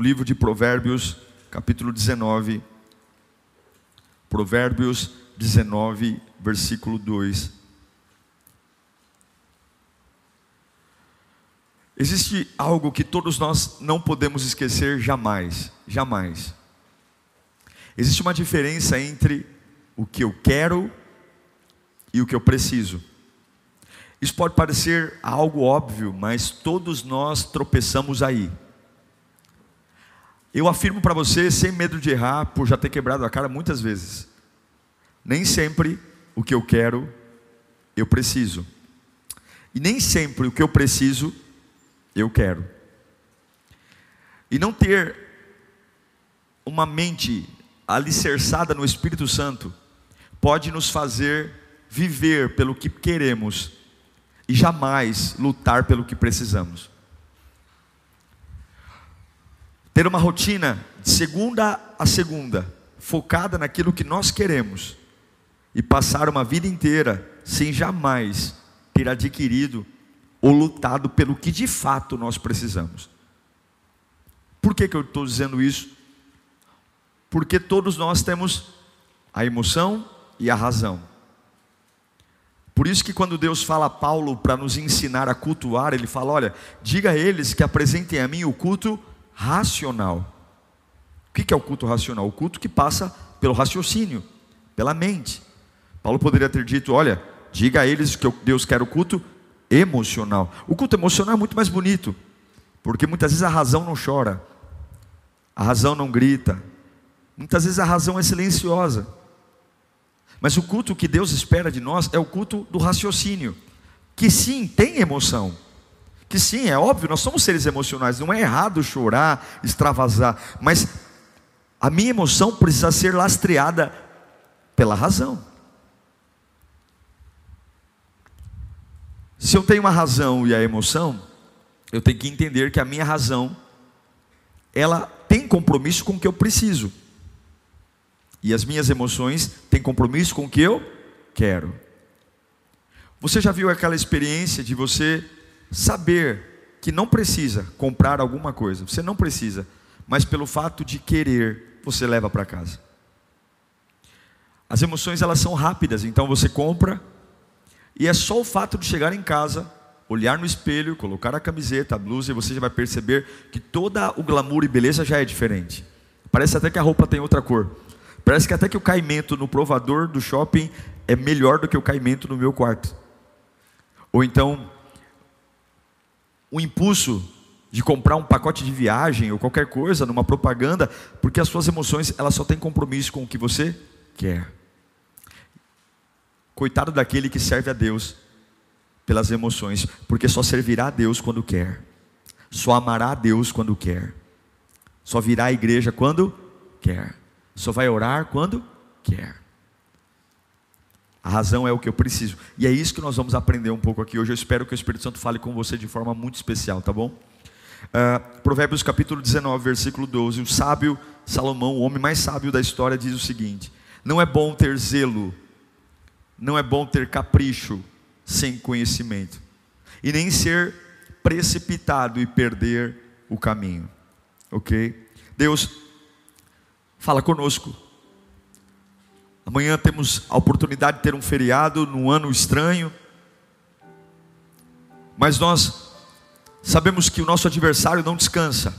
No livro de Provérbios, capítulo 19, Provérbios 19, versículo 2. Existe algo que todos nós não podemos esquecer jamais, jamais. Existe uma diferença entre o que eu quero e o que eu preciso. Isso pode parecer algo óbvio, mas todos nós tropeçamos aí. Eu afirmo para você, sem medo de errar, por já ter quebrado a cara muitas vezes. Nem sempre o que eu quero, eu preciso. E nem sempre o que eu preciso, eu quero. E não ter uma mente alicerçada no Espírito Santo pode nos fazer viver pelo que queremos e jamais lutar pelo que precisamos. Ter uma rotina de segunda a segunda, focada naquilo que nós queremos, e passar uma vida inteira sem jamais ter adquirido ou lutado pelo que de fato nós precisamos. Por que, que eu estou dizendo isso? Porque todos nós temos a emoção e a razão. Por isso que quando Deus fala a Paulo para nos ensinar a cultuar, ele fala: olha, diga a eles que apresentem a mim o culto racional. O que é o culto racional? O culto que passa pelo raciocínio, pela mente. Paulo poderia ter dito: olha, diga a eles que Deus quer o culto emocional. O culto emocional é muito mais bonito, porque muitas vezes a razão não chora, a razão não grita, muitas vezes a razão é silenciosa. Mas o culto que Deus espera de nós é o culto do raciocínio, que sim, tem emoção. Que sim, é óbvio, nós somos seres emocionais, não é errado chorar, extravasar, mas a minha emoção precisa ser lastreada pela razão. Se eu tenho uma razão e a emoção, eu tenho que entender que a minha razão ela tem compromisso com o que eu preciso. E as minhas emoções têm compromisso com o que eu quero. Você já viu aquela experiência de você saber que não precisa comprar alguma coisa? Você não precisa, mas pelo fato de querer, você leva para casa. As emoções elas são rápidas, então você compra, e é só o fato de chegar em casa, olhar no espelho, colocar a camiseta, a blusa, e você já vai perceber que toda o glamour e beleza já é diferente. Parece até que a roupa tem outra cor. Parece que até que o caimento no provador do shopping é melhor do que o caimento no meu quarto. Ou então, o impulso de comprar um pacote de viagem ou qualquer coisa numa propaganda, porque as suas emoções elas só têm compromisso com o que você quer. Coitado daquele que serve a Deus pelas emoções, porque só servirá a Deus quando quer, só amará a Deus quando quer, só virá à igreja quando quer, só vai orar quando quer. A razão é o que eu preciso. E é isso que nós vamos aprender um pouco aqui hoje. Eu espero que o Espírito Santo fale com você de forma muito especial, tá bom? Uh, Provérbios capítulo 19, versículo 12. O sábio Salomão, o homem mais sábio da história, diz o seguinte: Não é bom ter zelo não é bom ter capricho sem conhecimento, e nem ser precipitado e perder o caminho, ok? Deus, fala conosco. Amanhã temos a oportunidade de ter um feriado num ano estranho, mas nós sabemos que o nosso adversário não descansa.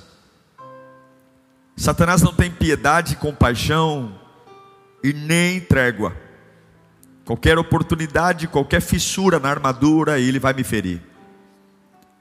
Satanás não tem piedade, compaixão e nem trégua. Qualquer oportunidade, qualquer fissura na armadura, ele vai me ferir.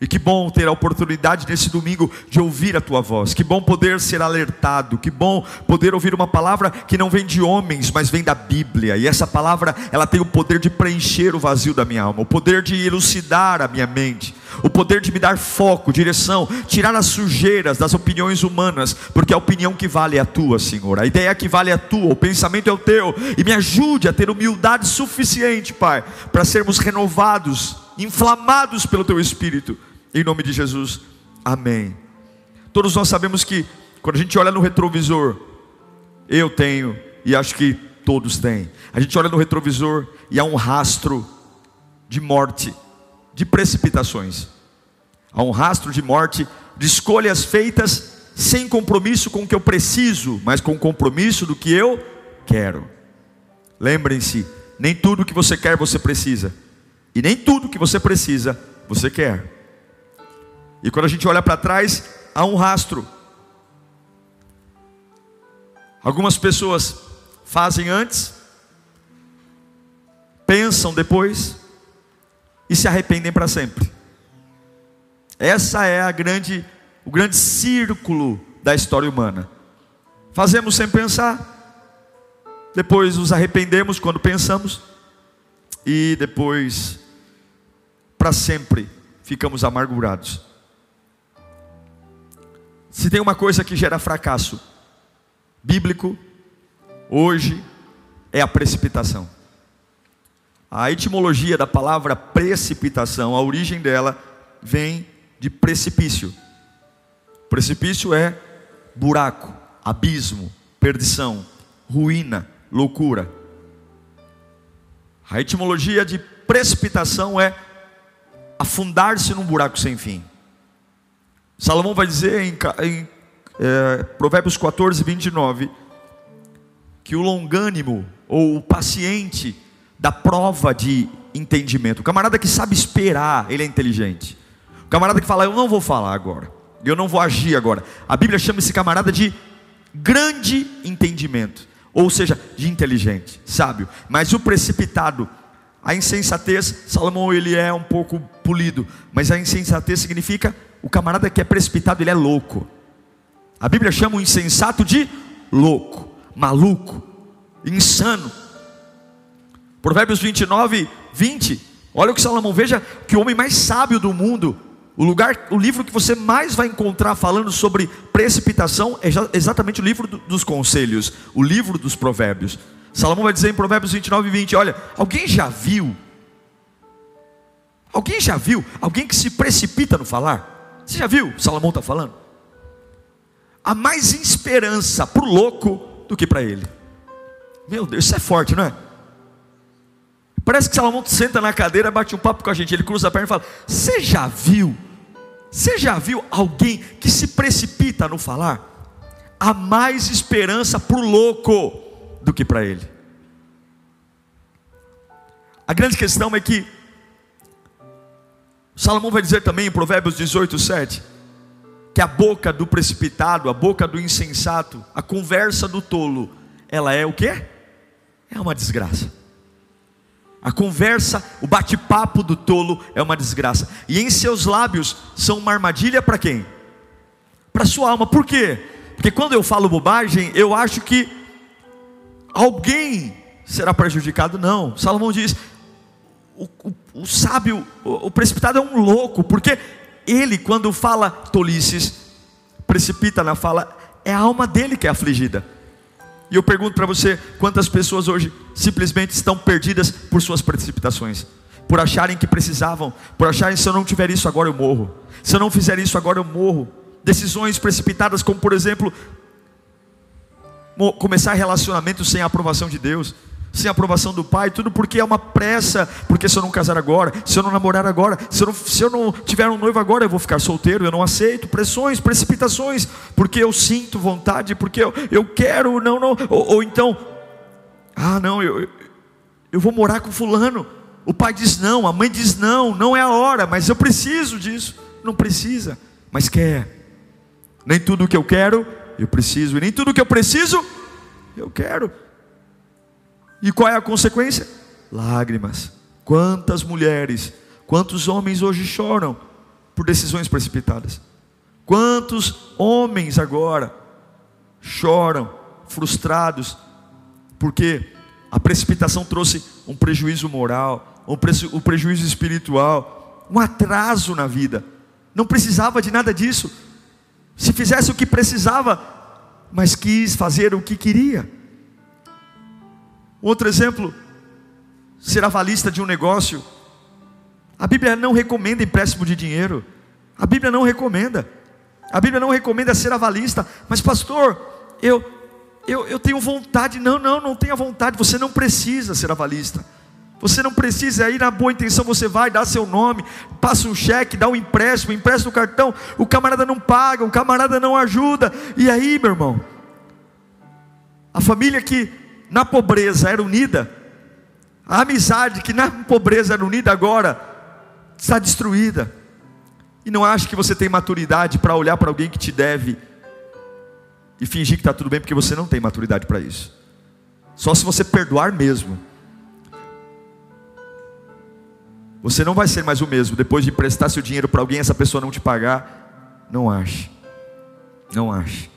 E que bom ter a oportunidade nesse domingo de ouvir a tua voz. Que bom poder ser alertado. Que bom poder ouvir uma palavra que não vem de homens, mas vem da Bíblia. E essa palavra, ela tem o poder de preencher o vazio da minha alma, o poder de elucidar a minha mente, o poder de me dar foco, direção, tirar as sujeiras das opiniões humanas, porque a opinião que vale é a tua, Senhor. A ideia que vale é a tua, o pensamento é o teu. E me ajude a ter humildade suficiente, Pai, para sermos renovados, inflamados pelo teu espírito em nome de Jesus, amém. Todos nós sabemos que quando a gente olha no retrovisor, eu tenho e acho que todos têm. A gente olha no retrovisor e há um rastro de morte, de precipitações. Há um rastro de morte, de escolhas feitas sem compromisso com o que eu preciso, mas com compromisso do que eu quero. Lembrem-se, nem tudo que você quer você precisa, e nem tudo que você precisa você quer. E quando a gente olha para trás, há um rastro. Algumas pessoas fazem antes, pensam depois e se arrependem para sempre. Essa é a grande, o grande círculo da história humana. Fazemos sem pensar, depois nos arrependemos quando pensamos e depois para sempre ficamos amargurados. Se tem uma coisa que gera fracasso bíblico, hoje, é a precipitação. A etimologia da palavra precipitação, a origem dela vem de precipício. Precipício é buraco, abismo, perdição, ruína, loucura. A etimologia de precipitação é afundar-se num buraco sem fim. Salomão vai dizer em, em é, Provérbios 14, 29, que o longânimo ou o paciente da prova de entendimento, o camarada que sabe esperar, ele é inteligente. O camarada que fala, eu não vou falar agora, eu não vou agir agora. A Bíblia chama esse camarada de grande entendimento, ou seja, de inteligente, sábio. Mas o precipitado, a insensatez, Salomão ele é um pouco polido, mas a insensatez significa o camarada que é precipitado, ele é louco. A Bíblia chama o insensato de louco, maluco, insano. Provérbios 29, 20. Olha o que Salomão, veja que o homem mais sábio do mundo, o lugar, o livro que você mais vai encontrar falando sobre precipitação é exatamente o livro dos conselhos, o livro dos provérbios. Salomão vai dizer em Provérbios 29, 20: Olha, alguém já viu? Alguém já viu? Alguém que se precipita no falar? Você já viu? Salomão está falando. Há mais esperança para o louco do que para ele. Meu Deus, isso é forte, não é? Parece que Salomão senta na cadeira, bate um papo com a gente, ele cruza a perna e fala: Você já viu? Você já viu alguém que se precipita no falar? Há mais esperança para o louco do que para ele. A grande questão é que Salomão vai dizer também em Provérbios 18, 7, que a boca do precipitado, a boca do insensato, a conversa do tolo, ela é o que? É uma desgraça. A conversa, o bate-papo do tolo é uma desgraça. E em seus lábios são uma armadilha para quem? Para sua alma. Por quê? Porque quando eu falo bobagem, eu acho que alguém será prejudicado. Não. Salomão diz: o, o, o sábio, o, o precipitado é um louco, porque ele, quando fala tolices, precipita na fala, é a alma dele que é afligida. E eu pergunto para você: quantas pessoas hoje simplesmente estão perdidas por suas precipitações, por acharem que precisavam, por acharem se eu não tiver isso agora eu morro, se eu não fizer isso agora eu morro. Decisões precipitadas, como por exemplo, começar relacionamento sem a aprovação de Deus sem aprovação do pai, tudo porque é uma pressa, porque se eu não casar agora, se eu não namorar agora, se eu não, se eu não tiver um noivo agora, eu vou ficar solteiro, eu não aceito, pressões, precipitações, porque eu sinto vontade, porque eu, eu quero, não, não, ou, ou então, ah não, eu, eu vou morar com fulano, o pai diz não, a mãe diz não, não é a hora, mas eu preciso disso, não precisa, mas quer, nem tudo que eu quero, eu preciso, e nem tudo que eu preciso, eu quero, e qual é a consequência? Lágrimas. Quantas mulheres, quantos homens hoje choram por decisões precipitadas. Quantos homens agora choram, frustrados, porque a precipitação trouxe um prejuízo moral, um, preju um prejuízo espiritual, um atraso na vida. Não precisava de nada disso. Se fizesse o que precisava, mas quis fazer o que queria. Outro exemplo, ser avalista de um negócio. A Bíblia não recomenda empréstimo de dinheiro. A Bíblia não recomenda. A Bíblia não recomenda ser avalista. Mas, pastor, eu, eu, eu tenho vontade. Não, não, não tenha vontade. Você não precisa ser avalista. Você não precisa ir na boa intenção, você vai, dá seu nome, passa um cheque, dá um empréstimo, empresta o cartão, o camarada não paga, o camarada não ajuda. E aí, meu irmão? A família que na pobreza era unida, a amizade que na pobreza era unida agora está destruída. E não acha que você tem maturidade para olhar para alguém que te deve e fingir que está tudo bem, porque você não tem maturidade para isso. Só se você perdoar mesmo. Você não vai ser mais o mesmo depois de emprestar seu dinheiro para alguém essa pessoa não te pagar. Não ache. Não ache.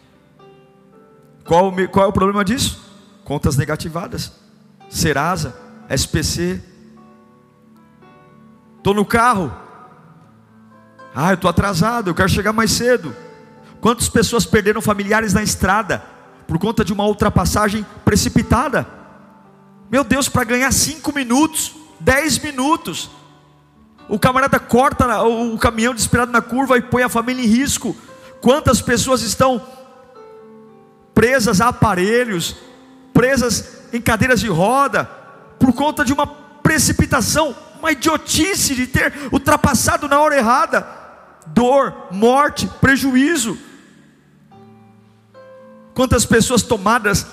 Qual, qual é o problema disso? Contas negativadas. Serasa, SPC. Estou no carro. Ah, eu estou atrasado, eu quero chegar mais cedo. Quantas pessoas perderam familiares na estrada por conta de uma ultrapassagem precipitada? Meu Deus, para ganhar cinco minutos, dez minutos, o camarada corta o caminhão desesperado na curva e põe a família em risco. Quantas pessoas estão presas a aparelhos, presas em cadeiras de roda, por conta de uma precipitação, uma idiotice de ter ultrapassado na hora errada, dor, morte, prejuízo. Quantas pessoas tomadas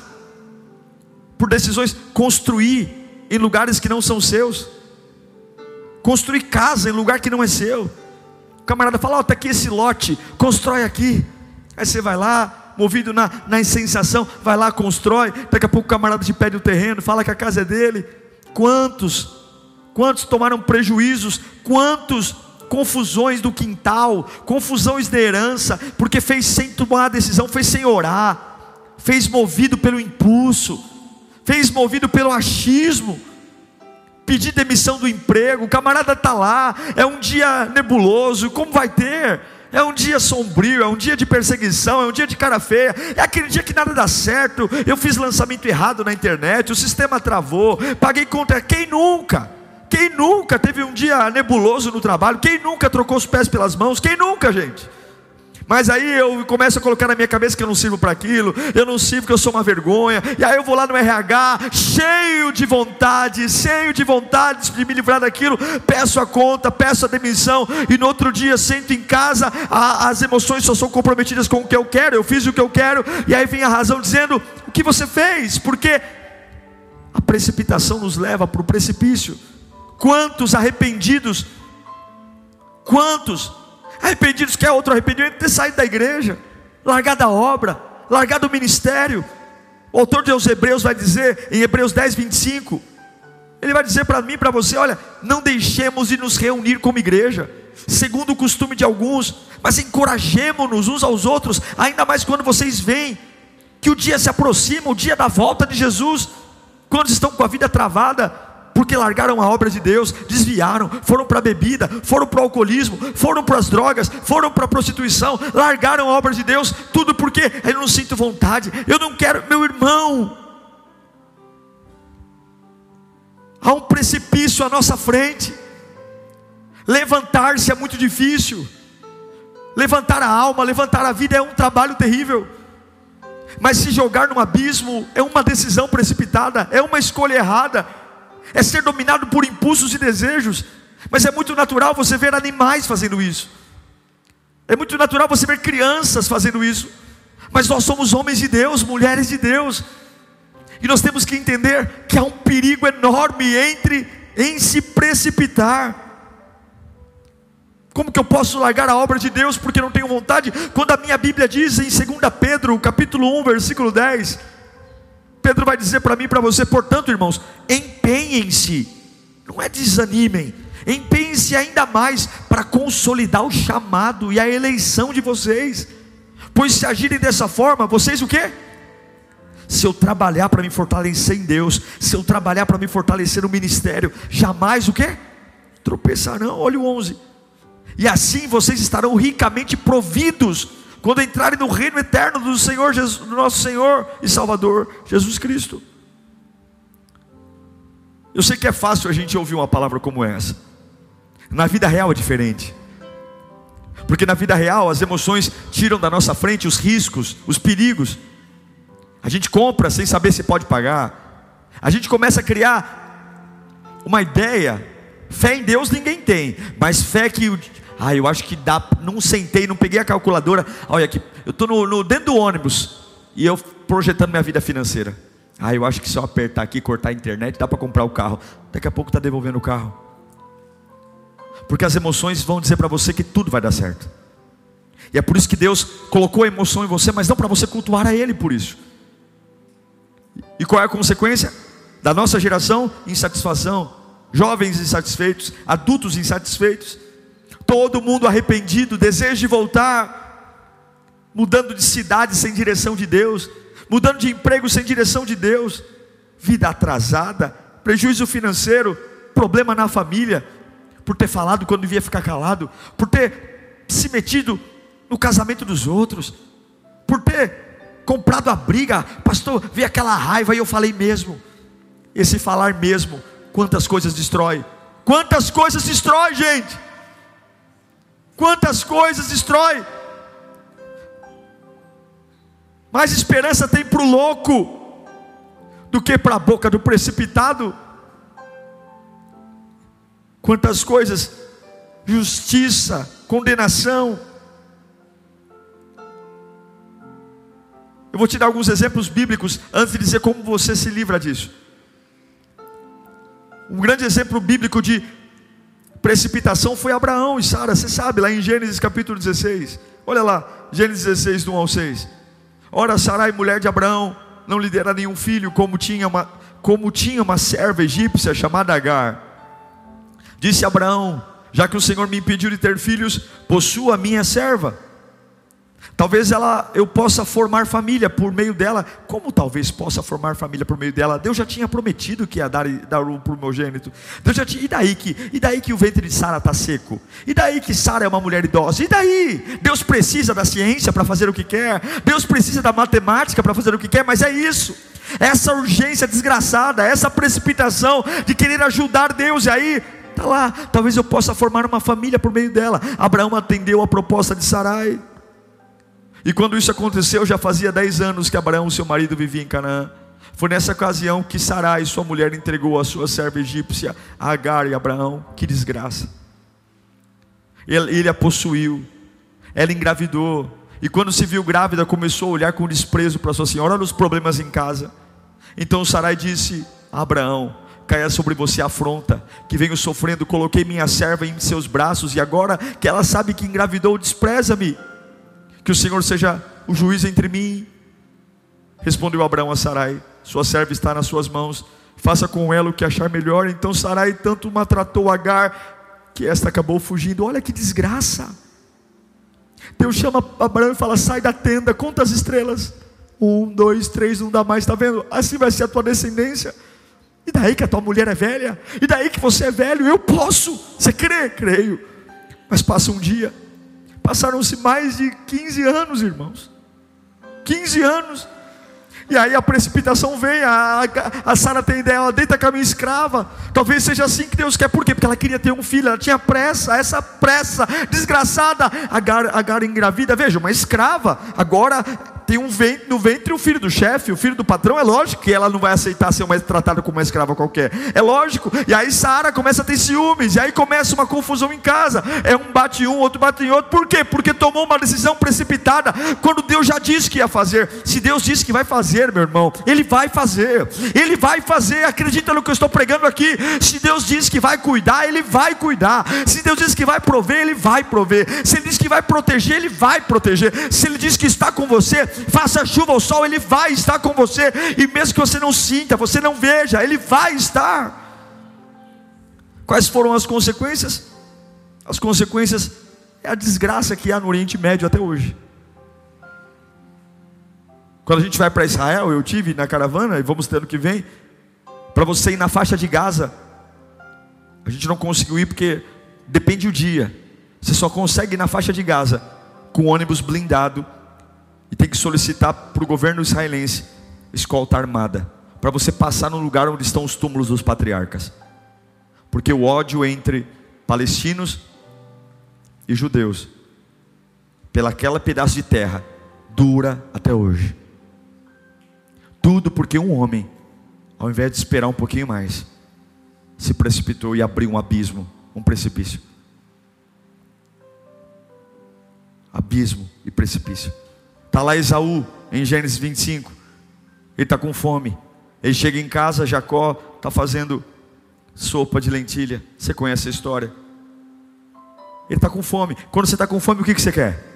por decisões construir em lugares que não são seus, construir casa em lugar que não é seu. O camarada fala: Ó, oh, aqui esse lote, constrói aqui. Aí você vai lá, movido na, na insensação, vai lá, constrói. Daqui a pouco o camarada te pede o terreno, fala que a casa é dele. Quantos, quantos tomaram prejuízos, quantos confusões do quintal, confusões de herança, porque fez sem tomar a decisão, fez sem orar fez movido pelo impulso, fez movido pelo achismo, pedir demissão do emprego, o camarada está lá, é um dia nebuloso, como vai ter? É um dia sombrio, é um dia de perseguição, é um dia de cara feia, é aquele dia que nada dá certo. Eu fiz lançamento errado na internet, o sistema travou, paguei conta. Quem nunca? Quem nunca teve um dia nebuloso no trabalho? Quem nunca trocou os pés pelas mãos? Quem nunca, gente? Mas aí eu começo a colocar na minha cabeça que eu não sirvo para aquilo, eu não sirvo que eu sou uma vergonha. E aí eu vou lá no RH, cheio de vontade, cheio de vontade de me livrar daquilo, peço a conta, peço a demissão, e no outro dia sento em casa, a, as emoções só são comprometidas com o que eu quero, eu fiz o que eu quero, e aí vem a razão dizendo: o que você fez? Porque a precipitação nos leva para o precipício. Quantos arrependidos, quantos Arrependidos quer outro arrependimento ter saído da igreja, largado a obra, largado o ministério. O autor de Hebreus vai dizer em Hebreus 10, 25, ele vai dizer para mim para você: olha, não deixemos de nos reunir como igreja, segundo o costume de alguns, mas encorajemos-nos uns aos outros, ainda mais quando vocês veem que o dia se aproxima, o dia da volta de Jesus, quando estão com a vida travada, porque largaram a obra de Deus, desviaram, foram para a bebida, foram para o alcoolismo, foram para as drogas, foram para a prostituição, largaram a obra de Deus, tudo porque eu não sinto vontade, eu não quero, meu irmão. Há um precipício à nossa frente, levantar-se é muito difícil, levantar a alma, levantar a vida é um trabalho terrível. Mas se jogar num abismo é uma decisão precipitada, é uma escolha errada, é ser dominado por impulsos e desejos, mas é muito natural você ver animais fazendo isso, é muito natural você ver crianças fazendo isso, mas nós somos homens de Deus, mulheres de Deus, e nós temos que entender que há um perigo enorme entre em se precipitar. Como que eu posso largar a obra de Deus porque não tenho vontade? Quando a minha Bíblia diz em 2 Pedro, capítulo 1, versículo 10, Pedro vai dizer para mim e para você, portanto, irmãos, empenhem-se, não é desanimem, Empenhe-se ainda mais para consolidar o chamado e a eleição de vocês. Pois se agirem dessa forma, vocês o quê? Se eu trabalhar para me fortalecer em Deus, se eu trabalhar para me fortalecer no ministério, jamais o quê? Tropeçarão. Olha o 11. E assim vocês estarão ricamente providos quando entrarem no reino eterno do Senhor Jesus, do nosso Senhor e Salvador Jesus Cristo. Eu sei que é fácil a gente ouvir uma palavra como essa. Na vida real é diferente. Porque na vida real as emoções tiram da nossa frente os riscos, os perigos. A gente compra sem saber se pode pagar. A gente começa a criar uma ideia. Fé em Deus ninguém tem, mas fé que ah, eu acho que dá. Não sentei, não peguei a calculadora. Olha aqui, eu estou no, no, dentro do ônibus e eu projetando minha vida financeira. Ah, eu acho que se eu apertar aqui, cortar a internet, dá para comprar o carro. Daqui a pouco está devolvendo o carro. Porque as emoções vão dizer para você que tudo vai dar certo. E é por isso que Deus colocou a emoção em você, mas não para você cultuar a Ele por isso. E qual é a consequência? Da nossa geração, insatisfação. Jovens insatisfeitos, adultos insatisfeitos. Todo mundo arrependido, desejo de voltar, mudando de cidade sem direção de Deus mudando de emprego sem direção de Deus, vida atrasada, prejuízo financeiro, problema na família, por ter falado quando devia ficar calado, por ter se metido no casamento dos outros, por ter comprado a briga, pastor, vi aquela raiva e eu falei mesmo. Esse falar mesmo, quantas coisas destrói? Quantas coisas destrói, gente? Quantas coisas destrói? Mais esperança tem para o louco do que para a boca do precipitado. Quantas coisas, justiça, condenação. Eu vou te dar alguns exemplos bíblicos antes de dizer como você se livra disso. Um grande exemplo bíblico de precipitação foi Abraão e Sara, você sabe, lá em Gênesis capítulo 16. Olha lá, Gênesis 16, do 1 ao 6. Ora, Sarai, mulher de Abraão, não lhe dera nenhum filho, como tinha uma, como tinha uma serva egípcia chamada Agar. Disse Abraão: Já que o Senhor me impediu de ter filhos, possua a minha serva. Talvez ela, eu possa formar família por meio dela. Como talvez possa formar família por meio dela? Deus já tinha prometido que ia dar, dar um para o gênito. Deus já tinha, e daí que, e daí que o ventre de Sara está seco? E daí que Sara é uma mulher idosa? E daí? Deus precisa da ciência para fazer o que quer. Deus precisa da matemática para fazer o que quer. Mas é isso. Essa urgência desgraçada, essa precipitação de querer ajudar Deus. E aí Está lá, talvez eu possa formar uma família por meio dela. Abraão atendeu a proposta de Sarai. E quando isso aconteceu, já fazia dez anos que Abraão, seu marido, vivia em Canaã. Foi nessa ocasião que Sarai, sua mulher, entregou a sua serva egípcia, Agar e Abraão. Que desgraça. Ele, ele a possuiu, ela engravidou. E quando se viu grávida, começou a olhar com desprezo para sua senhora. Olha os problemas em casa. Então Sarai disse a Abraão: caia sobre você a afronta, que venho sofrendo, coloquei minha serva em seus braços, e agora que ela sabe que engravidou, despreza-me. Que o Senhor seja o juiz entre mim. Respondeu Abraão a Sarai: Sua serva está nas suas mãos. Faça com ela o que achar melhor. Então Sarai tanto maltratou Agar que esta acabou fugindo. Olha que desgraça. Deus chama Abraão e fala: Sai da tenda, conta as estrelas. Um, dois, três, não dá mais, está vendo? Assim vai ser a tua descendência. E daí que a tua mulher é velha? E daí que você é velho? Eu posso. Você crê? Creio. Mas passa um dia. Passaram-se mais de 15 anos, irmãos. 15 anos. E aí a precipitação vem, a, a, Sara tem ideia, ela deita com a minha escrava. Talvez seja assim que Deus quer, por quê? Porque ela queria ter um filho, ela tinha pressa, essa pressa, desgraçada. Agar engravida, veja, uma escrava, agora tem um ventre, no ventre o filho do chefe, o filho do patrão, é lógico que ela não vai aceitar ser uma, tratada como uma escrava qualquer. É lógico. E aí Sara começa a ter ciúmes, e aí começa uma confusão em casa. É um bate um, outro bate em outro. Por quê? Porque tomou uma decisão precipitada quando Deus já disse que ia fazer. Se Deus disse que vai fazer, meu irmão, ele vai fazer. Ele vai fazer. Acredita no que eu estou pregando aqui. Se Deus disse que vai cuidar, ele vai cuidar. Se Deus disse que vai prover, ele vai prover. Se ele disse que vai proteger, ele vai proteger. Se ele disse que está com você, faça chuva ou sol, Ele vai estar com você, e mesmo que você não sinta, você não veja, Ele vai estar. Quais foram as consequências? As consequências é a desgraça que há no Oriente Médio até hoje. Quando a gente vai para Israel, eu tive na caravana e vamos ter ano que vem, para você ir na faixa de Gaza, a gente não conseguiu ir porque depende o dia. Você só consegue ir na faixa de Gaza com ônibus blindado e tem que solicitar para o governo israelense escolta armada para você passar no lugar onde estão os túmulos dos patriarcas. Porque o ódio entre palestinos e judeus pelaquela pedaço de terra dura até hoje. Tudo porque um homem, ao invés de esperar um pouquinho mais, se precipitou e abriu um abismo, um precipício. Abismo e precipício. Está lá Esaú, em Gênesis 25. Ele está com fome. Ele chega em casa, Jacó está fazendo sopa de lentilha. Você conhece a história? Ele está com fome. Quando você está com fome, o que, que você quer?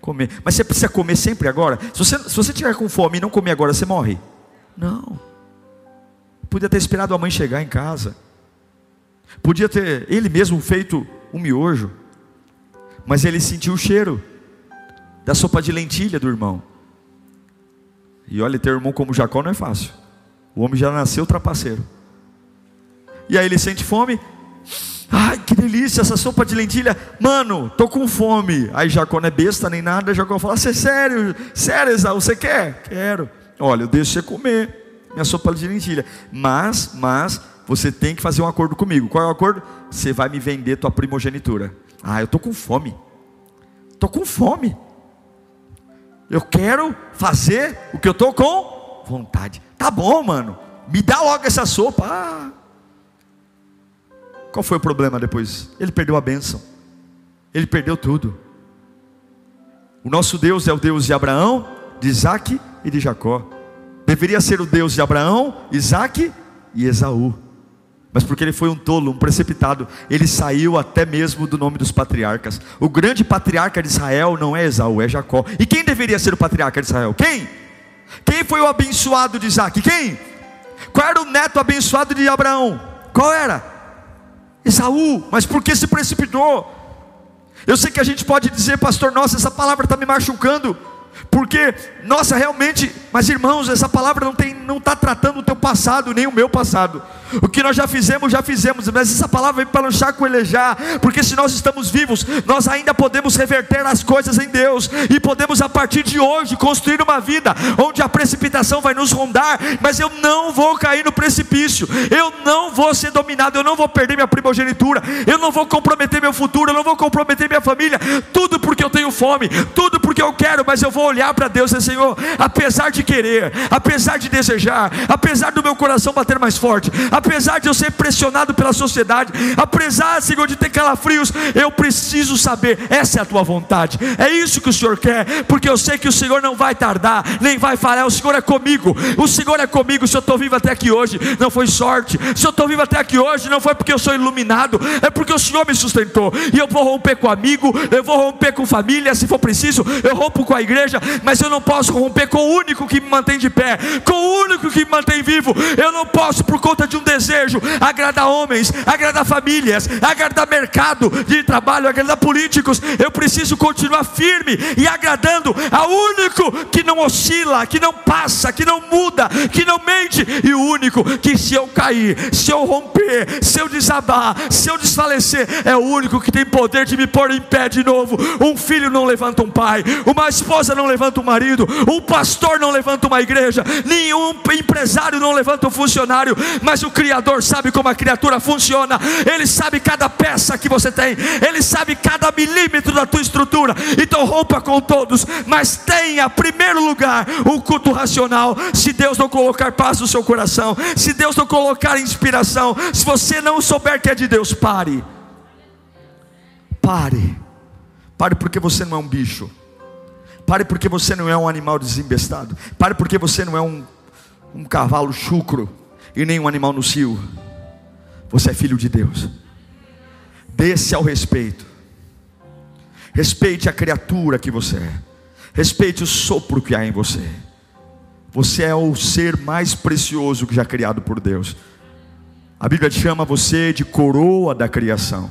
Comer. Mas você precisa comer sempre agora? Se você, se você tiver com fome e não comer agora, você morre? Não. Podia ter esperado a mãe chegar em casa. Podia ter ele mesmo feito um miojo. Mas ele sentiu o cheiro da sopa de lentilha do irmão. E olha, ter irmão como Jacó não é fácil. O homem já nasceu trapaceiro. E aí ele sente fome. Ai, que delícia essa sopa de lentilha. Mano, tô com fome. Aí Jacó não é besta nem nada. Jacó fala: Você é sério? Sério, Esaú, você quer? Quero. Olha, eu deixo você comer minha sopa de lentilha. Mas, mas, você tem que fazer um acordo comigo. Qual é o acordo? Você vai me vender tua primogenitura. Ah, eu tô com fome. Tô com fome. Eu quero fazer o que eu estou com vontade. Tá bom, mano. Me dá logo essa sopa. Ah. Qual foi o problema depois? Ele perdeu a bênção. Ele perdeu tudo. O nosso Deus é o Deus de Abraão, de Isaac e de Jacó. Deveria ser o Deus de Abraão, Isaac e Esaú mas porque ele foi um tolo, um precipitado, ele saiu até mesmo do nome dos patriarcas. O grande patriarca de Israel não é Esaú, é Jacó. E quem deveria ser o patriarca de Israel? Quem? Quem foi o abençoado de Isaac? Quem? Qual era o neto abençoado de Abraão? Qual era? Esaú. Mas por que se precipitou? Eu sei que a gente pode dizer, pastor, nossa, essa palavra está me machucando. Porque, nossa, realmente, mas irmãos, essa palavra não tem, não está tratando o teu passado, nem o meu passado. O que nós já fizemos, já fizemos, mas essa palavra vem para não chacoelejar, porque se nós estamos vivos, nós ainda podemos reverter as coisas em Deus, e podemos a partir de hoje construir uma vida onde a precipitação vai nos rondar, mas eu não vou cair no precipício, eu não vou ser dominado, eu não vou perder minha primogenitura, eu não vou comprometer meu futuro, eu não vou comprometer minha família, tudo porque eu tenho fome, tudo porque eu quero, mas eu vou olhar para Deus e Senhor, apesar de querer, apesar de desejar, apesar do meu coração bater mais forte, apesar de eu ser pressionado pela sociedade, apesar, Senhor, de ter calafrios, eu preciso saber, essa é a tua vontade, é isso que o Senhor quer, porque eu sei que o Senhor não vai tardar, nem vai falhar, o Senhor é comigo, o Senhor é comigo, se eu estou vivo até aqui hoje, não foi sorte, se eu estou vivo até aqui hoje, não foi porque eu sou iluminado, é porque o Senhor me sustentou, e eu vou romper com amigo, eu vou romper com família, se for preciso, eu rompo com a igreja, mas eu não posso romper com o único que me mantém de pé, com o único que me mantém vivo, eu não posso, por conta de um desejo, agradar homens, agradar famílias, agradar mercado de trabalho, agradar políticos. Eu preciso continuar firme e agradando ao único que não oscila, que não passa, que não muda, que não mente, e o único que se eu cair, se eu romper, se eu desabar, se eu desfalecer, é o único que tem poder de me pôr em pé de novo. Um filho não levanta um pai, uma esposa não levanta um marido, um pastor não levanta uma igreja, nenhum empresário não levanta um funcionário, mas o Criador sabe como a criatura funciona, Ele sabe cada peça que você tem, Ele sabe cada milímetro da tua estrutura. Então rompa com todos, mas tenha, primeiro lugar, um culto racional. Se Deus não colocar paz no seu coração, se Deus não colocar inspiração, se você não souber que é de Deus, pare. Pare. Pare porque você não é um bicho. Pare porque você não é um animal desembestado. Pare porque você não é um, um cavalo chucro e nem um animal no cio. Você é filho de Deus. Desse ao respeito. Respeite a criatura que você é. Respeite o sopro que há em você. Você é o ser mais precioso que já criado por Deus. A Bíblia chama você de coroa da criação.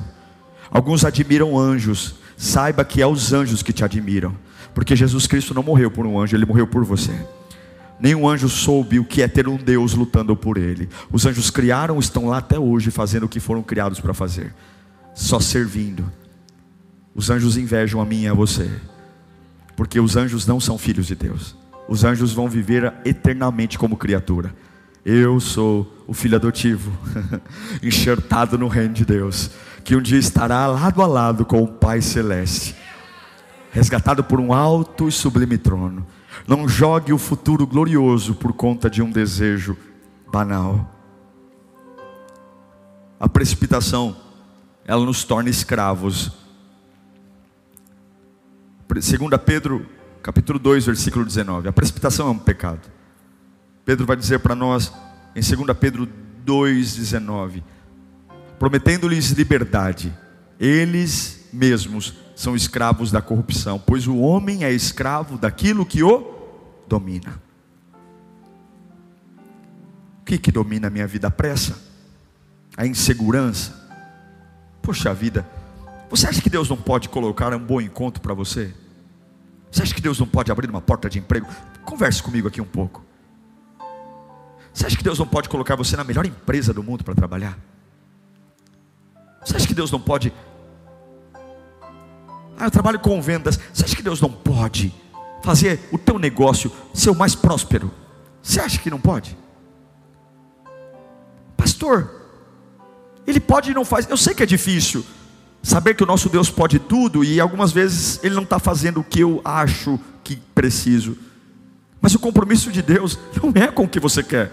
Alguns admiram anjos. Saiba que é os anjos que te admiram, porque Jesus Cristo não morreu por um anjo, ele morreu por você. Nenhum anjo soube o que é ter um Deus lutando por ele. Os anjos criaram, estão lá até hoje fazendo o que foram criados para fazer, só servindo. Os anjos invejam a mim e a você, porque os anjos não são filhos de Deus. Os anjos vão viver eternamente como criatura. Eu sou o filho adotivo, enxertado no reino de Deus, que um dia estará lado a lado com o Pai Celeste, resgatado por um alto e sublime trono. Não jogue o futuro glorioso por conta de um desejo banal. A precipitação, ela nos torna escravos. Segunda Pedro, capítulo 2, versículo 19. A precipitação é um pecado. Pedro vai dizer para nós em 2 Pedro 2,19: prometendo-lhes liberdade, eles mesmos são escravos da corrupção, pois o homem é escravo daquilo que o domina. O que, que domina a minha vida? A pressa, a insegurança. Poxa vida, você acha que Deus não pode colocar um bom encontro para você? Você acha que Deus não pode abrir uma porta de emprego? Converse comigo aqui um pouco. Você acha que Deus não pode colocar você na melhor empresa do mundo para trabalhar? Você acha que Deus não pode? Ah, eu trabalho com vendas. Você acha que Deus não pode fazer o teu negócio ser o mais próspero? Você acha que não pode? Pastor, ele pode e não faz. Eu sei que é difícil saber que o nosso Deus pode tudo e algumas vezes ele não está fazendo o que eu acho que preciso. Mas o compromisso de Deus não é com o que você quer,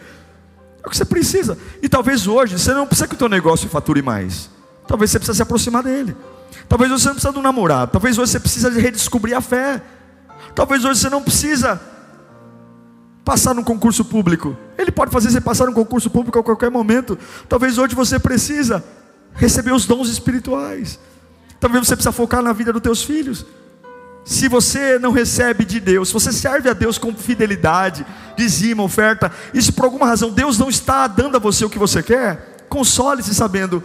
é o que você precisa. E talvez hoje você não precisa que o teu negócio fature mais. Talvez você precise se aproximar dele. Talvez você não precisa de um namorado. Talvez você precisa de redescobrir a fé. Talvez hoje você não precisa passar num concurso público. Ele pode fazer você passar num concurso público a qualquer momento. Talvez hoje você precisa receber os dons espirituais. Talvez você precisa focar na vida dos teus filhos. Se você não recebe de Deus, se você serve a Deus com fidelidade, dizima, oferta, isso por alguma razão Deus não está dando a você o que você quer, console-se sabendo,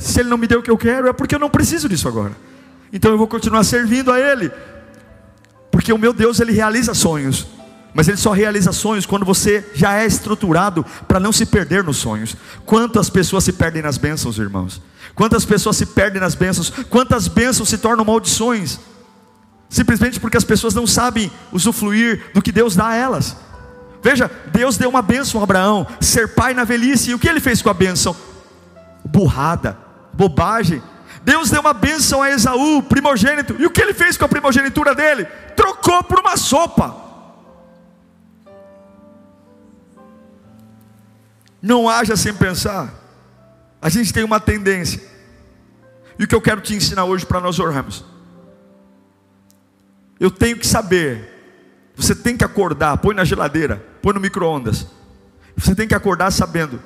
se Ele não me deu o que eu quero, é porque eu não preciso disso agora. Então eu vou continuar servindo a Ele, porque o meu Deus Ele realiza sonhos, mas Ele só realiza sonhos quando você já é estruturado para não se perder nos sonhos. Quantas pessoas se perdem nas bênçãos, irmãos? Quantas pessoas se perdem nas bênçãos? Quantas bênçãos se tornam maldições? Simplesmente porque as pessoas não sabem usufruir do que Deus dá a elas. Veja, Deus deu uma bênção a Abraão, ser pai na velhice, e o que ele fez com a bênção? Burrada, bobagem. Deus deu uma bênção a Esaú, primogênito, e o que ele fez com a primogenitura dele? Trocou por uma sopa. Não haja sem pensar. A gente tem uma tendência. E o que eu quero te ensinar hoje para nós orarmos. Eu tenho que saber. Você tem que acordar, põe na geladeira, põe no micro-ondas. Você tem que acordar sabendo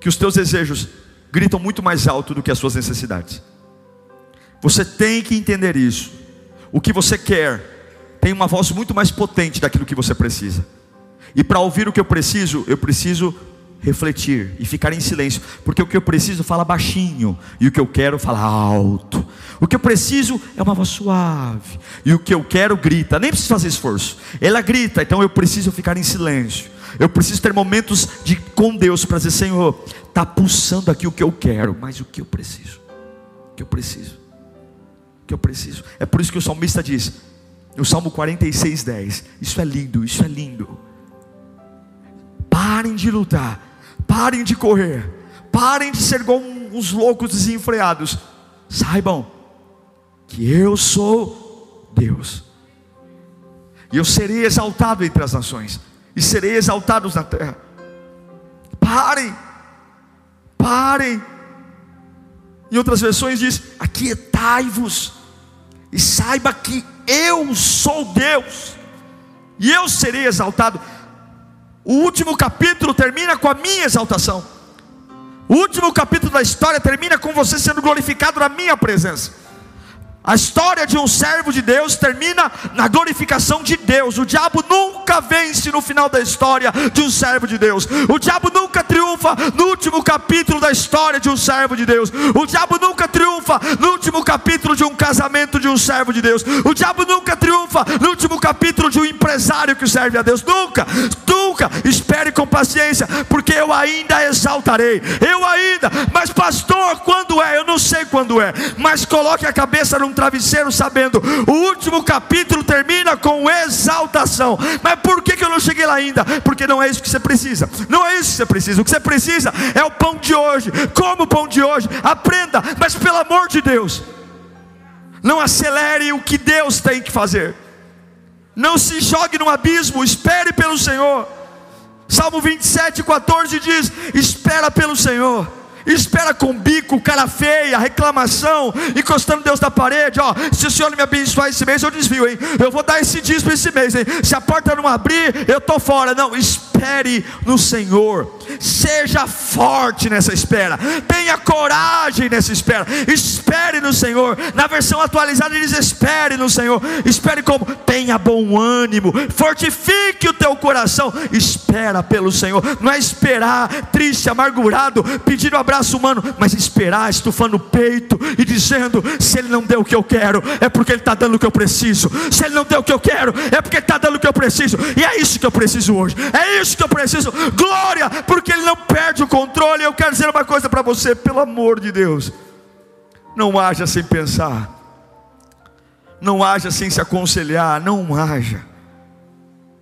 que os teus desejos gritam muito mais alto do que as suas necessidades. Você tem que entender isso. O que você quer tem uma voz muito mais potente daquilo que você precisa. E para ouvir o que eu preciso, eu preciso refletir e ficar em silêncio, porque o que eu preciso fala baixinho e o que eu quero fala alto. O que eu preciso é uma voz suave e o que eu quero grita, nem preciso fazer esforço. Ela grita, então eu preciso ficar em silêncio. Eu preciso ter momentos de com Deus para dizer, Senhor, está pulsando aqui o que eu quero, mas o que eu preciso? O que eu preciso? O que eu preciso? É por isso que o salmista diz, no Salmo 46, 10, isso é lindo, isso é lindo. Parem de lutar Parem de correr. Parem de ser igual uns loucos desenfreados. Saibam que eu sou Deus. E eu serei exaltado entre as nações. E serei exaltado na terra. Parem. Parem. Em outras versões diz: Aquietai-vos. E saiba que eu sou Deus. E eu serei exaltado. O último capítulo termina com a minha exaltação. O último capítulo da história termina com você sendo glorificado na minha presença. A história de um servo de Deus termina na glorificação de Deus. O diabo nunca vence no final da história de um servo de Deus. O diabo nunca triunfa no último capítulo da história de um servo de Deus. O diabo nunca triunfa no último capítulo de um casamento de um servo de Deus. O diabo nunca triunfa no último capítulo de um empresário que serve a Deus. Nunca, nunca. Espere com paciência, porque eu ainda exaltarei. Eu ainda. Mas pastor, quando é? Eu não sei quando é. Mas coloque a cabeça no um travesseiro sabendo, o último capítulo termina com exaltação. Mas por que, eu não cheguei lá ainda? Porque não é isso que você precisa. Não é isso que você precisa. O que você precisa é o pão de hoje. Como o pão de hoje, aprenda, mas pelo amor de Deus, não acelere o que Deus tem que fazer. Não se jogue no abismo, espere pelo Senhor. Salmo 27, 14 diz: Espera pelo Senhor espera com bico, cara feia, reclamação, encostando Deus na parede, ó, se o Senhor me abençoar esse mês, eu desvio, hein, eu vou dar esse dízimo esse mês, hein, se a porta não abrir, eu estou fora, não, espere no Senhor, seja forte nessa espera, tenha coragem nessa espera, espere no Senhor, na versão atualizada diz espere no Senhor, espere como? Tenha bom ânimo, fortifique o teu coração, espera pelo Senhor, não é esperar triste, amargurado, pedindo abraço abraço humano, mas esperar, estufando o peito e dizendo: se Ele não deu o que eu quero, é porque Ele está dando o que eu preciso. Se Ele não deu o que eu quero, é porque Ele está dando o que eu preciso. E é isso que eu preciso hoje. É isso que eu preciso. Glória, porque Ele não perde o controle. Eu quero dizer uma coisa para você, pelo amor de Deus. Não haja sem pensar. Não haja sem se aconselhar. Não haja.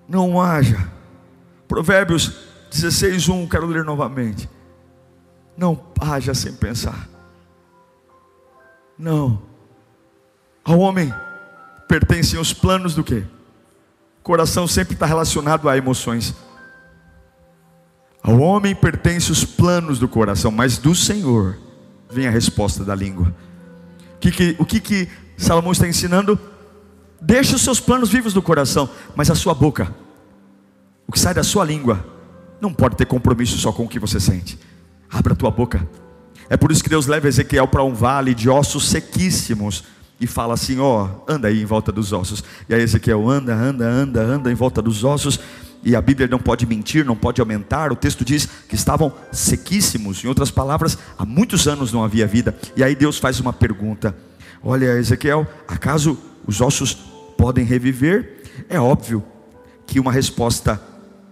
Não haja. Provérbios 16, 1, quero ler novamente. Não haja sem pensar. Não. Ao homem pertencem os planos do quê? O coração sempre está relacionado a emoções. Ao homem pertencem os planos do coração, mas do Senhor vem a resposta da língua. O que, que, o que, que Salomão está ensinando? Deixa os seus planos vivos do coração, mas a sua boca, o que sai da sua língua, não pode ter compromisso só com o que você sente. Abra a tua boca. É por isso que Deus leva Ezequiel para um vale de ossos sequíssimos e fala assim: ó, anda aí em volta dos ossos. E aí Ezequiel anda, anda, anda, anda em volta dos ossos. E a Bíblia não pode mentir, não pode aumentar. O texto diz que estavam sequíssimos. Em outras palavras, há muitos anos não havia vida. E aí Deus faz uma pergunta: Olha, Ezequiel, acaso os ossos podem reviver? É óbvio que uma resposta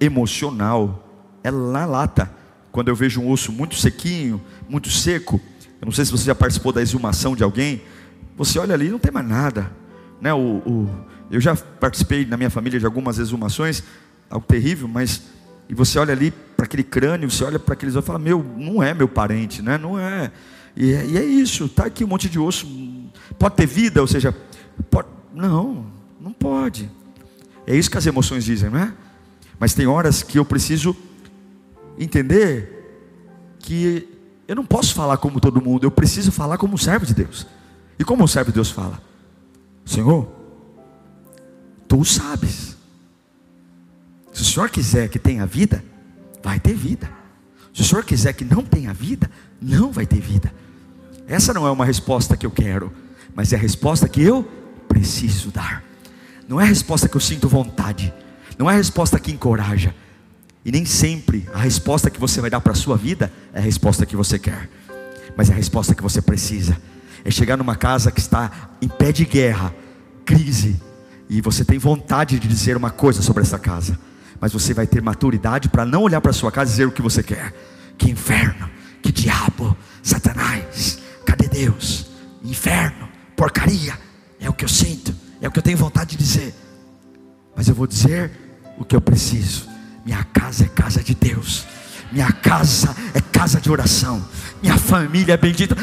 emocional é na lata quando eu vejo um osso muito sequinho, muito seco, eu não sei se você já participou da exumação de alguém, você olha ali não tem mais nada. Né? O, o, eu já participei na minha família de algumas exumações, algo terrível, mas e você olha ali para aquele crânio, você olha para aqueles e fala, meu, não é meu parente, né? não é. E, é. e é isso, está aqui um monte de osso, pode ter vida, ou seja, pode, não, não pode. É isso que as emoções dizem, não é? Mas tem horas que eu preciso entender que eu não posso falar como todo mundo, eu preciso falar como servo de Deus. E como o servo de Deus fala? Senhor, tu sabes. Se o Senhor quiser que tenha vida, vai ter vida. Se o Senhor quiser que não tenha vida, não vai ter vida. Essa não é uma resposta que eu quero, mas é a resposta que eu preciso dar. Não é a resposta que eu sinto vontade, não é a resposta que encoraja, e nem sempre a resposta que você vai dar para a sua vida é a resposta que você quer, mas é a resposta que você precisa. É chegar numa casa que está em pé de guerra, crise, e você tem vontade de dizer uma coisa sobre essa casa, mas você vai ter maturidade para não olhar para sua casa e dizer o que você quer. Que inferno, que diabo, Satanás, cadê Deus? Inferno, porcaria, é o que eu sinto, é o que eu tenho vontade de dizer. Mas eu vou dizer o que eu preciso minha casa é casa de Deus. Minha casa é casa de oração. Minha família é bendita.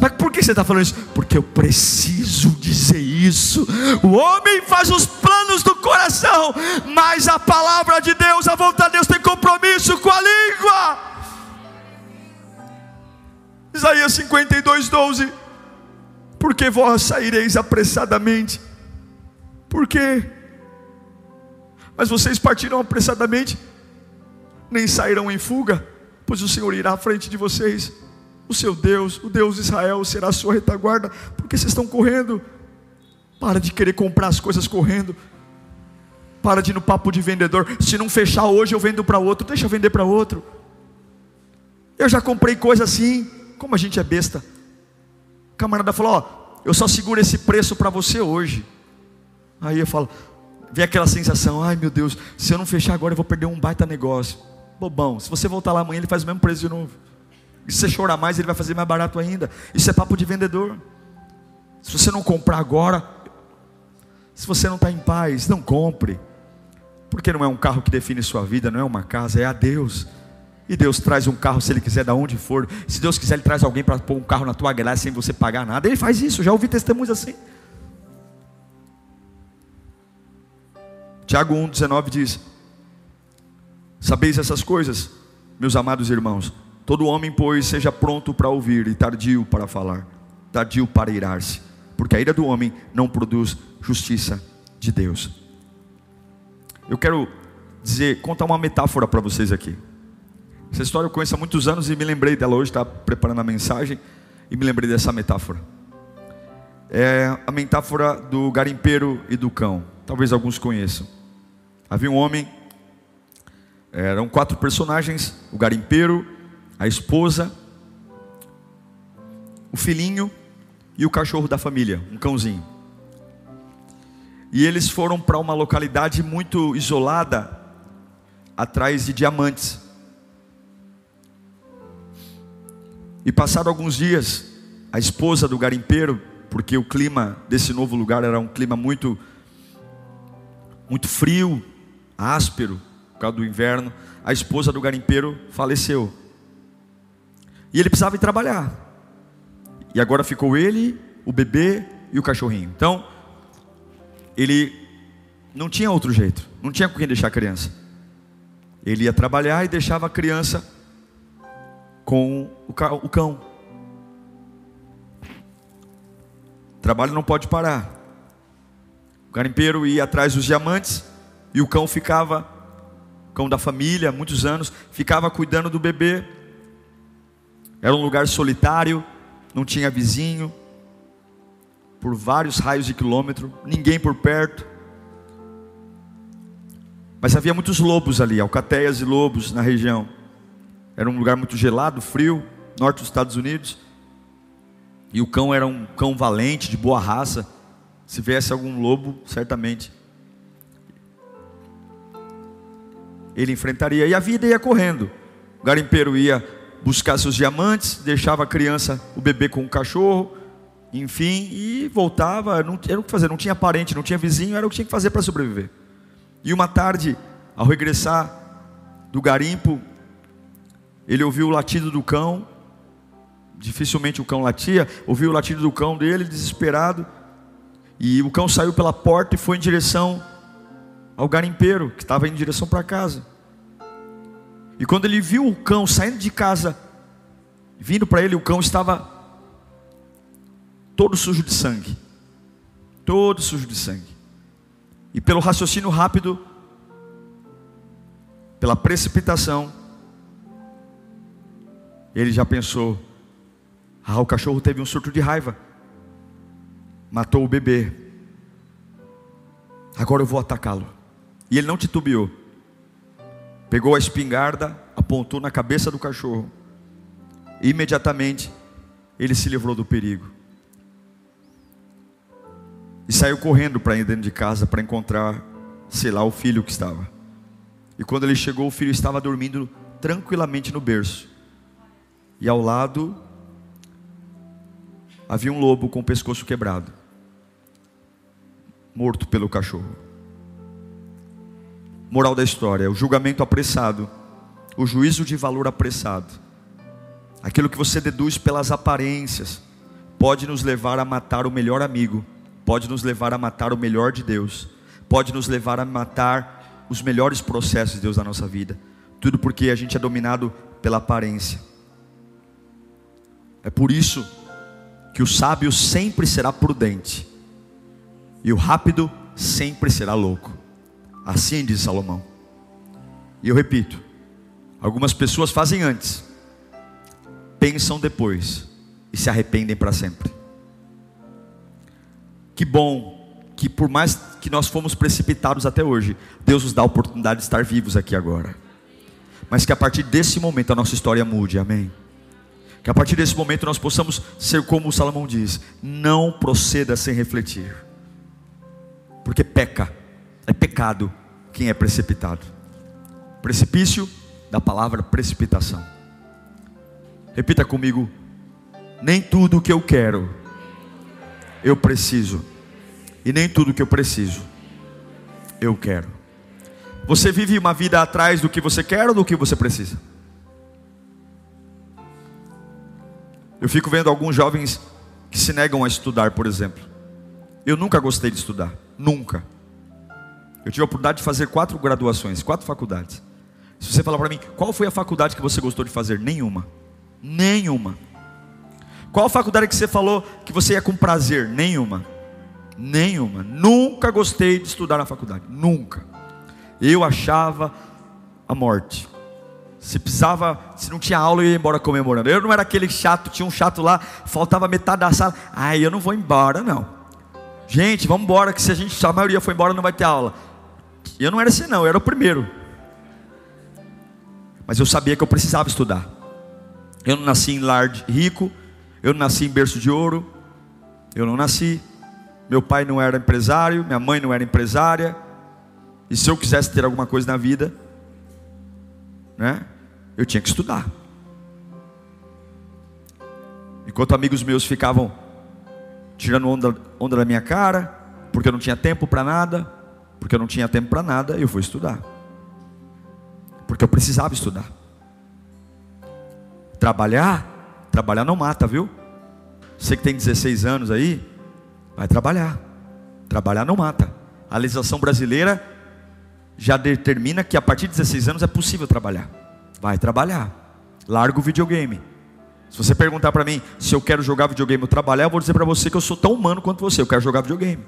Mas por que você está falando isso? Porque eu preciso dizer isso. O homem faz os planos do coração, mas a palavra de Deus, a vontade de Deus tem compromisso com a língua. Isaías 52, 12. Porque vós saireis apressadamente. Por quê? Mas vocês partiram apressadamente, nem sairão em fuga, pois o Senhor irá à frente de vocês. O seu Deus, o Deus de Israel, será a sua retaguarda, porque vocês estão correndo Para de querer comprar as coisas correndo. Para de ir no papo de vendedor. Se não fechar hoje, eu vendo para outro. Deixa eu vender para outro. Eu já comprei coisa assim. Como a gente é besta. O camarada falou: Ó, eu só seguro esse preço para você hoje. Aí eu falo: Vem aquela sensação: Ai meu Deus, se eu não fechar agora, eu vou perder um baita negócio. Bobão, se você voltar lá amanhã, ele faz o mesmo preço de novo. E se você chorar mais, ele vai fazer mais barato ainda. Isso é papo de vendedor. Se você não comprar agora, se você não está em paz, não compre. Porque não é um carro que define sua vida, não é uma casa, é a Deus. E Deus traz um carro se Ele quiser, de onde for. Se Deus quiser, Ele traz alguém para pôr um carro na tua garagem sem você pagar nada. Ele faz isso, já ouvi testemunhos assim. Tiago 1,19 diz: Sabeis essas coisas, meus amados irmãos. Todo homem, pois, seja pronto para ouvir e tardio para falar, tardio para irar-se, porque a ira do homem não produz justiça de Deus. Eu quero dizer, contar uma metáfora para vocês aqui. Essa história eu conheço há muitos anos e me lembrei dela hoje, estava preparando a mensagem e me lembrei dessa metáfora. É a metáfora do garimpeiro e do cão. Talvez alguns conheçam. Havia um homem, eram quatro personagens: o garimpeiro, a esposa, o filhinho e o cachorro da família, um cãozinho. E eles foram para uma localidade muito isolada, atrás de diamantes. E passaram alguns dias, a esposa do garimpeiro, porque o clima desse novo lugar era um clima muito muito frio, áspero, por causa do inverno, a esposa do garimpeiro faleceu. E ele precisava ir trabalhar. E agora ficou ele, o bebê e o cachorrinho. Então, ele não tinha outro jeito, não tinha com quem deixar a criança. Ele ia trabalhar e deixava a criança com o cão. O trabalho não pode parar. O garimpeiro ia atrás dos diamantes e o cão ficava, cão da família, muitos anos, ficava cuidando do bebê. Era um lugar solitário, não tinha vizinho, por vários raios de quilômetro, ninguém por perto. Mas havia muitos lobos ali, alcateias e lobos na região. Era um lugar muito gelado, frio, norte dos Estados Unidos. E o cão era um cão valente, de boa raça. Se viesse algum lobo, certamente ele enfrentaria. E a vida ia correndo. O garimpeiro ia buscar seus diamantes, deixava a criança, o bebê com o cachorro, enfim, e voltava, não era o que fazer, não tinha parente, não tinha vizinho, era o que tinha que fazer para sobreviver. E uma tarde, ao regressar do garimpo, ele ouviu o latido do cão, dificilmente o cão latia, ouviu o latido do cão dele, desesperado, e o cão saiu pela porta e foi em direção ao garimpeiro, que estava em direção para casa. E quando ele viu o cão saindo de casa, vindo para ele, o cão estava todo sujo de sangue. Todo sujo de sangue. E pelo raciocínio rápido, pela precipitação, ele já pensou: ah, o cachorro teve um surto de raiva, matou o bebê, agora eu vou atacá-lo. E ele não titubeou, pegou a espingarda, apontou na cabeça do cachorro, e imediatamente ele se livrou do perigo. E saiu correndo para dentro de casa para encontrar, sei lá, o filho que estava. E quando ele chegou, o filho estava dormindo tranquilamente no berço. E ao lado havia um lobo com o pescoço quebrado, morto pelo cachorro. Moral da história: o julgamento apressado, o juízo de valor apressado, aquilo que você deduz pelas aparências, pode nos levar a matar o melhor amigo pode nos levar a matar o melhor de Deus, pode nos levar a matar os melhores processos de Deus na nossa vida. Tudo porque a gente é dominado pela aparência. É por isso que o sábio sempre será prudente e o rápido sempre será louco. Assim diz Salomão. E eu repito: algumas pessoas fazem antes, pensam depois e se arrependem para sempre. Que bom que por mais que nós fomos precipitados até hoje, Deus nos dá a oportunidade de estar vivos aqui agora. Mas que a partir desse momento a nossa história mude, amém. Que a partir desse momento nós possamos ser como Salomão diz: não proceda sem refletir, porque peca, é pecado quem é precipitado. Precipício da palavra precipitação. Repita comigo: nem tudo o que eu quero, eu preciso, e nem tudo que eu preciso, eu quero. Você vive uma vida atrás do que você quer ou do que você precisa? Eu fico vendo alguns jovens que se negam a estudar, por exemplo. Eu nunca gostei de estudar, nunca. Eu tive a oportunidade de fazer quatro graduações, quatro faculdades. Se você falar para mim, qual foi a faculdade que você gostou de fazer? Nenhuma. Nenhuma. Qual faculdade que você falou que você ia com prazer? Nenhuma. Nenhuma. Nunca gostei de estudar na faculdade. Nunca. Eu achava a morte. Se precisava, se não tinha aula, eu ia embora comemorando. Eu não era aquele chato, tinha um chato lá, faltava metade da sala. Ai, eu não vou embora, não. Gente, vamos embora, que se a gente, a maioria for embora, não vai ter aula. Eu não era assim, não, eu era o primeiro. Mas eu sabia que eu precisava estudar. Eu não nasci em lar rico, eu não nasci em berço de ouro, eu não nasci. Meu pai não era empresário, minha mãe não era empresária. E se eu quisesse ter alguma coisa na vida, né? Eu tinha que estudar. Enquanto amigos meus ficavam tirando onda, onda da minha cara, porque eu não tinha tempo para nada, porque eu não tinha tempo para nada, eu fui estudar. Porque eu precisava estudar. Trabalhar, trabalhar não mata, viu? Você que tem 16 anos aí, vai trabalhar. Trabalhar não mata. A legislação brasileira já determina que a partir de 16 anos é possível trabalhar. Vai trabalhar. Larga o videogame. Se você perguntar para mim se eu quero jogar videogame ou trabalhar, eu vou dizer para você que eu sou tão humano quanto você. Eu quero jogar videogame.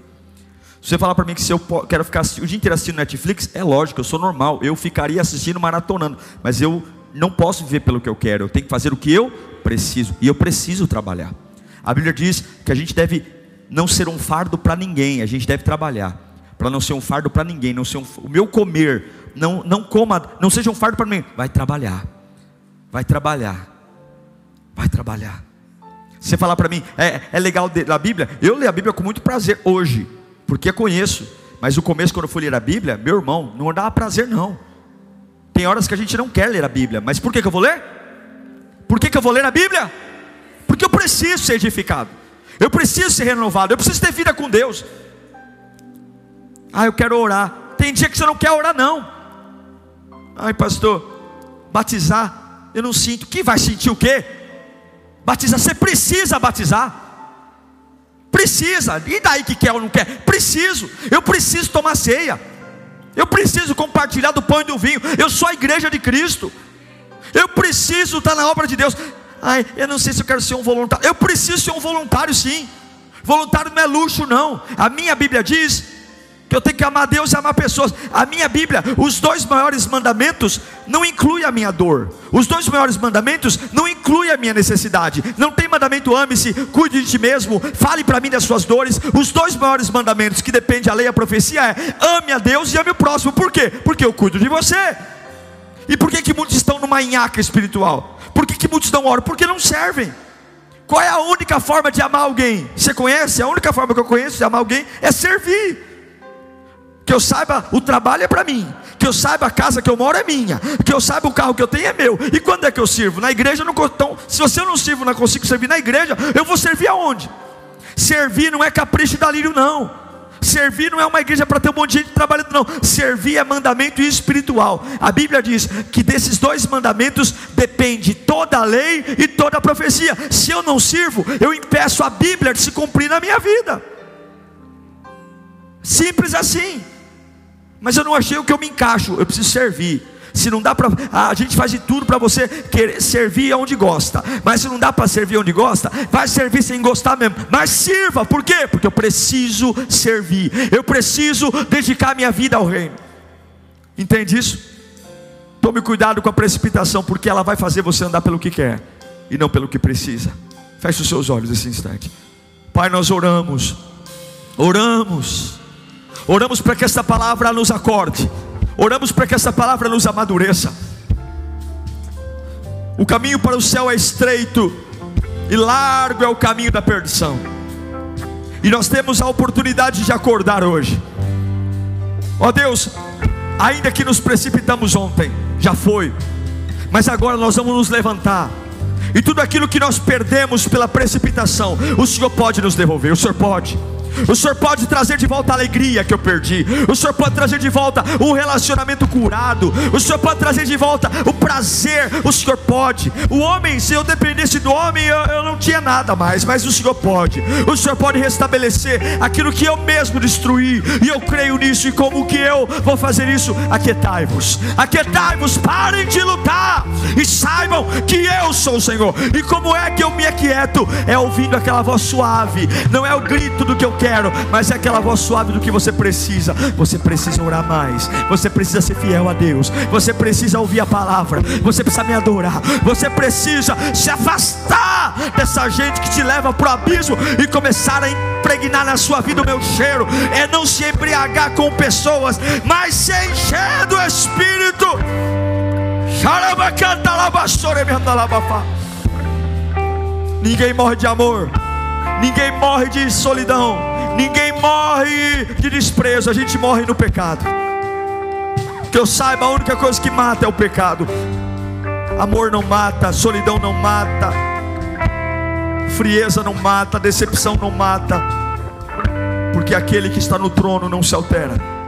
Se você falar para mim que se eu quero ficar o dia inteiro assistindo Netflix, é lógico, eu sou normal. Eu ficaria assistindo maratonando. Mas eu não posso viver pelo que eu quero. Eu tenho que fazer o que eu preciso. E eu preciso trabalhar. A Bíblia diz que a gente deve não ser um fardo para ninguém. A gente deve trabalhar para não ser um fardo para ninguém, não ser um, o meu comer, não, não coma, não seja um fardo para mim. Vai trabalhar, vai trabalhar, vai trabalhar. Você falar para mim, é, é legal ler a Bíblia? Eu leio a Bíblia com muito prazer hoje, porque conheço. Mas o começo, quando eu fui ler a Bíblia, meu irmão, não dava prazer não. Tem horas que a gente não quer ler a Bíblia, mas por que, que eu vou ler? Por que, que eu vou ler a Bíblia? Porque eu preciso ser edificado, eu preciso ser renovado, eu preciso ter vida com Deus. Ah, eu quero orar. Tem dia que você não quer orar, não. Ai, pastor, batizar, eu não sinto. Que vai sentir o quê? Batizar, você precisa batizar. Precisa. E daí que quer ou não quer? Preciso. Eu preciso tomar ceia. Eu preciso compartilhar do pão e do vinho. Eu sou a igreja de Cristo. Eu preciso estar na obra de Deus. Ai, eu não sei se eu quero ser um voluntário. Eu preciso ser um voluntário, sim. Voluntário não é luxo, não. A minha Bíblia diz que eu tenho que amar Deus e amar pessoas. A minha Bíblia, os dois maiores mandamentos não incluem a minha dor. Os dois maiores mandamentos não incluem a minha necessidade. Não tem mandamento ame-se, cuide de ti mesmo, fale para mim das suas dores. Os dois maiores mandamentos que depende da lei e a profecia é ame a Deus e ame o próximo. Por quê? Porque eu cuido de você. E por que que muitos estão numa nhaca espiritual? Por que que muitos não oram? Porque não servem. Qual é a única forma de amar alguém? Você conhece? A única forma que eu conheço de amar alguém é servir que eu saiba o trabalho é para mim, que eu saiba a casa que eu moro é minha, que eu saiba o carro que eu tenho é meu. E quando é que eu sirvo? Na igreja não então, se você não sirvo, não consigo servir na igreja, eu vou servir aonde? Servir não é capricho e dalírio não. Servir não é uma igreja para ter um monte de gente trabalhando, não. Servir é mandamento espiritual. A Bíblia diz que desses dois mandamentos depende toda a lei e toda a profecia. Se eu não sirvo, eu impeço a Bíblia de se cumprir na minha vida. Simples assim. Mas eu não achei o que eu me encaixo, eu preciso servir. Se não dá para, a gente faz de tudo para você querer servir onde gosta. Mas se não dá para servir onde gosta, vai servir sem gostar mesmo. Mas sirva, por quê? Porque eu preciso servir. Eu preciso dedicar minha vida ao reino. Entende isso? Tome cuidado com a precipitação, porque ela vai fazer você andar pelo que quer e não pelo que precisa. Feche os seus olhos nesse instante. Pai, nós oramos. Oramos Oramos para que essa palavra nos acorde. Oramos para que essa palavra nos amadureça. O caminho para o céu é estreito e largo é o caminho da perdição. E nós temos a oportunidade de acordar hoje. Ó oh Deus, ainda que nos precipitamos ontem, já foi. Mas agora nós vamos nos levantar. E tudo aquilo que nós perdemos pela precipitação, o Senhor pode nos devolver, o Senhor pode. O Senhor pode trazer de volta a alegria que eu perdi. O Senhor pode trazer de volta um relacionamento curado. O Senhor pode trazer de volta o prazer. O Senhor pode. O homem, se eu dependesse do homem, eu, eu não tinha nada mais. Mas o Senhor pode. O Senhor pode restabelecer aquilo que eu mesmo destruí. E eu creio nisso. E como que eu vou fazer isso? Aquietai-vos. Aquietai-vos. Parem de lutar. E saibam que eu sou o Senhor. E como é que eu me aquieto? É ouvindo aquela voz suave. Não é o grito do que eu quero, mas é aquela voz suave do que você precisa. Você precisa orar mais, você precisa ser fiel a Deus, você precisa ouvir a palavra, você precisa me adorar, você precisa se afastar dessa gente que te leva para o abismo e começar a impregnar na sua vida o meu cheiro. É não se embriagar com pessoas, mas se encher do Espírito. Ninguém morre de amor, ninguém morre de solidão, Ninguém morre de desprezo, a gente morre no pecado. Que eu saiba, a única coisa que mata é o pecado. Amor não mata, solidão não mata, frieza não mata, decepção não mata, porque aquele que está no trono não se altera.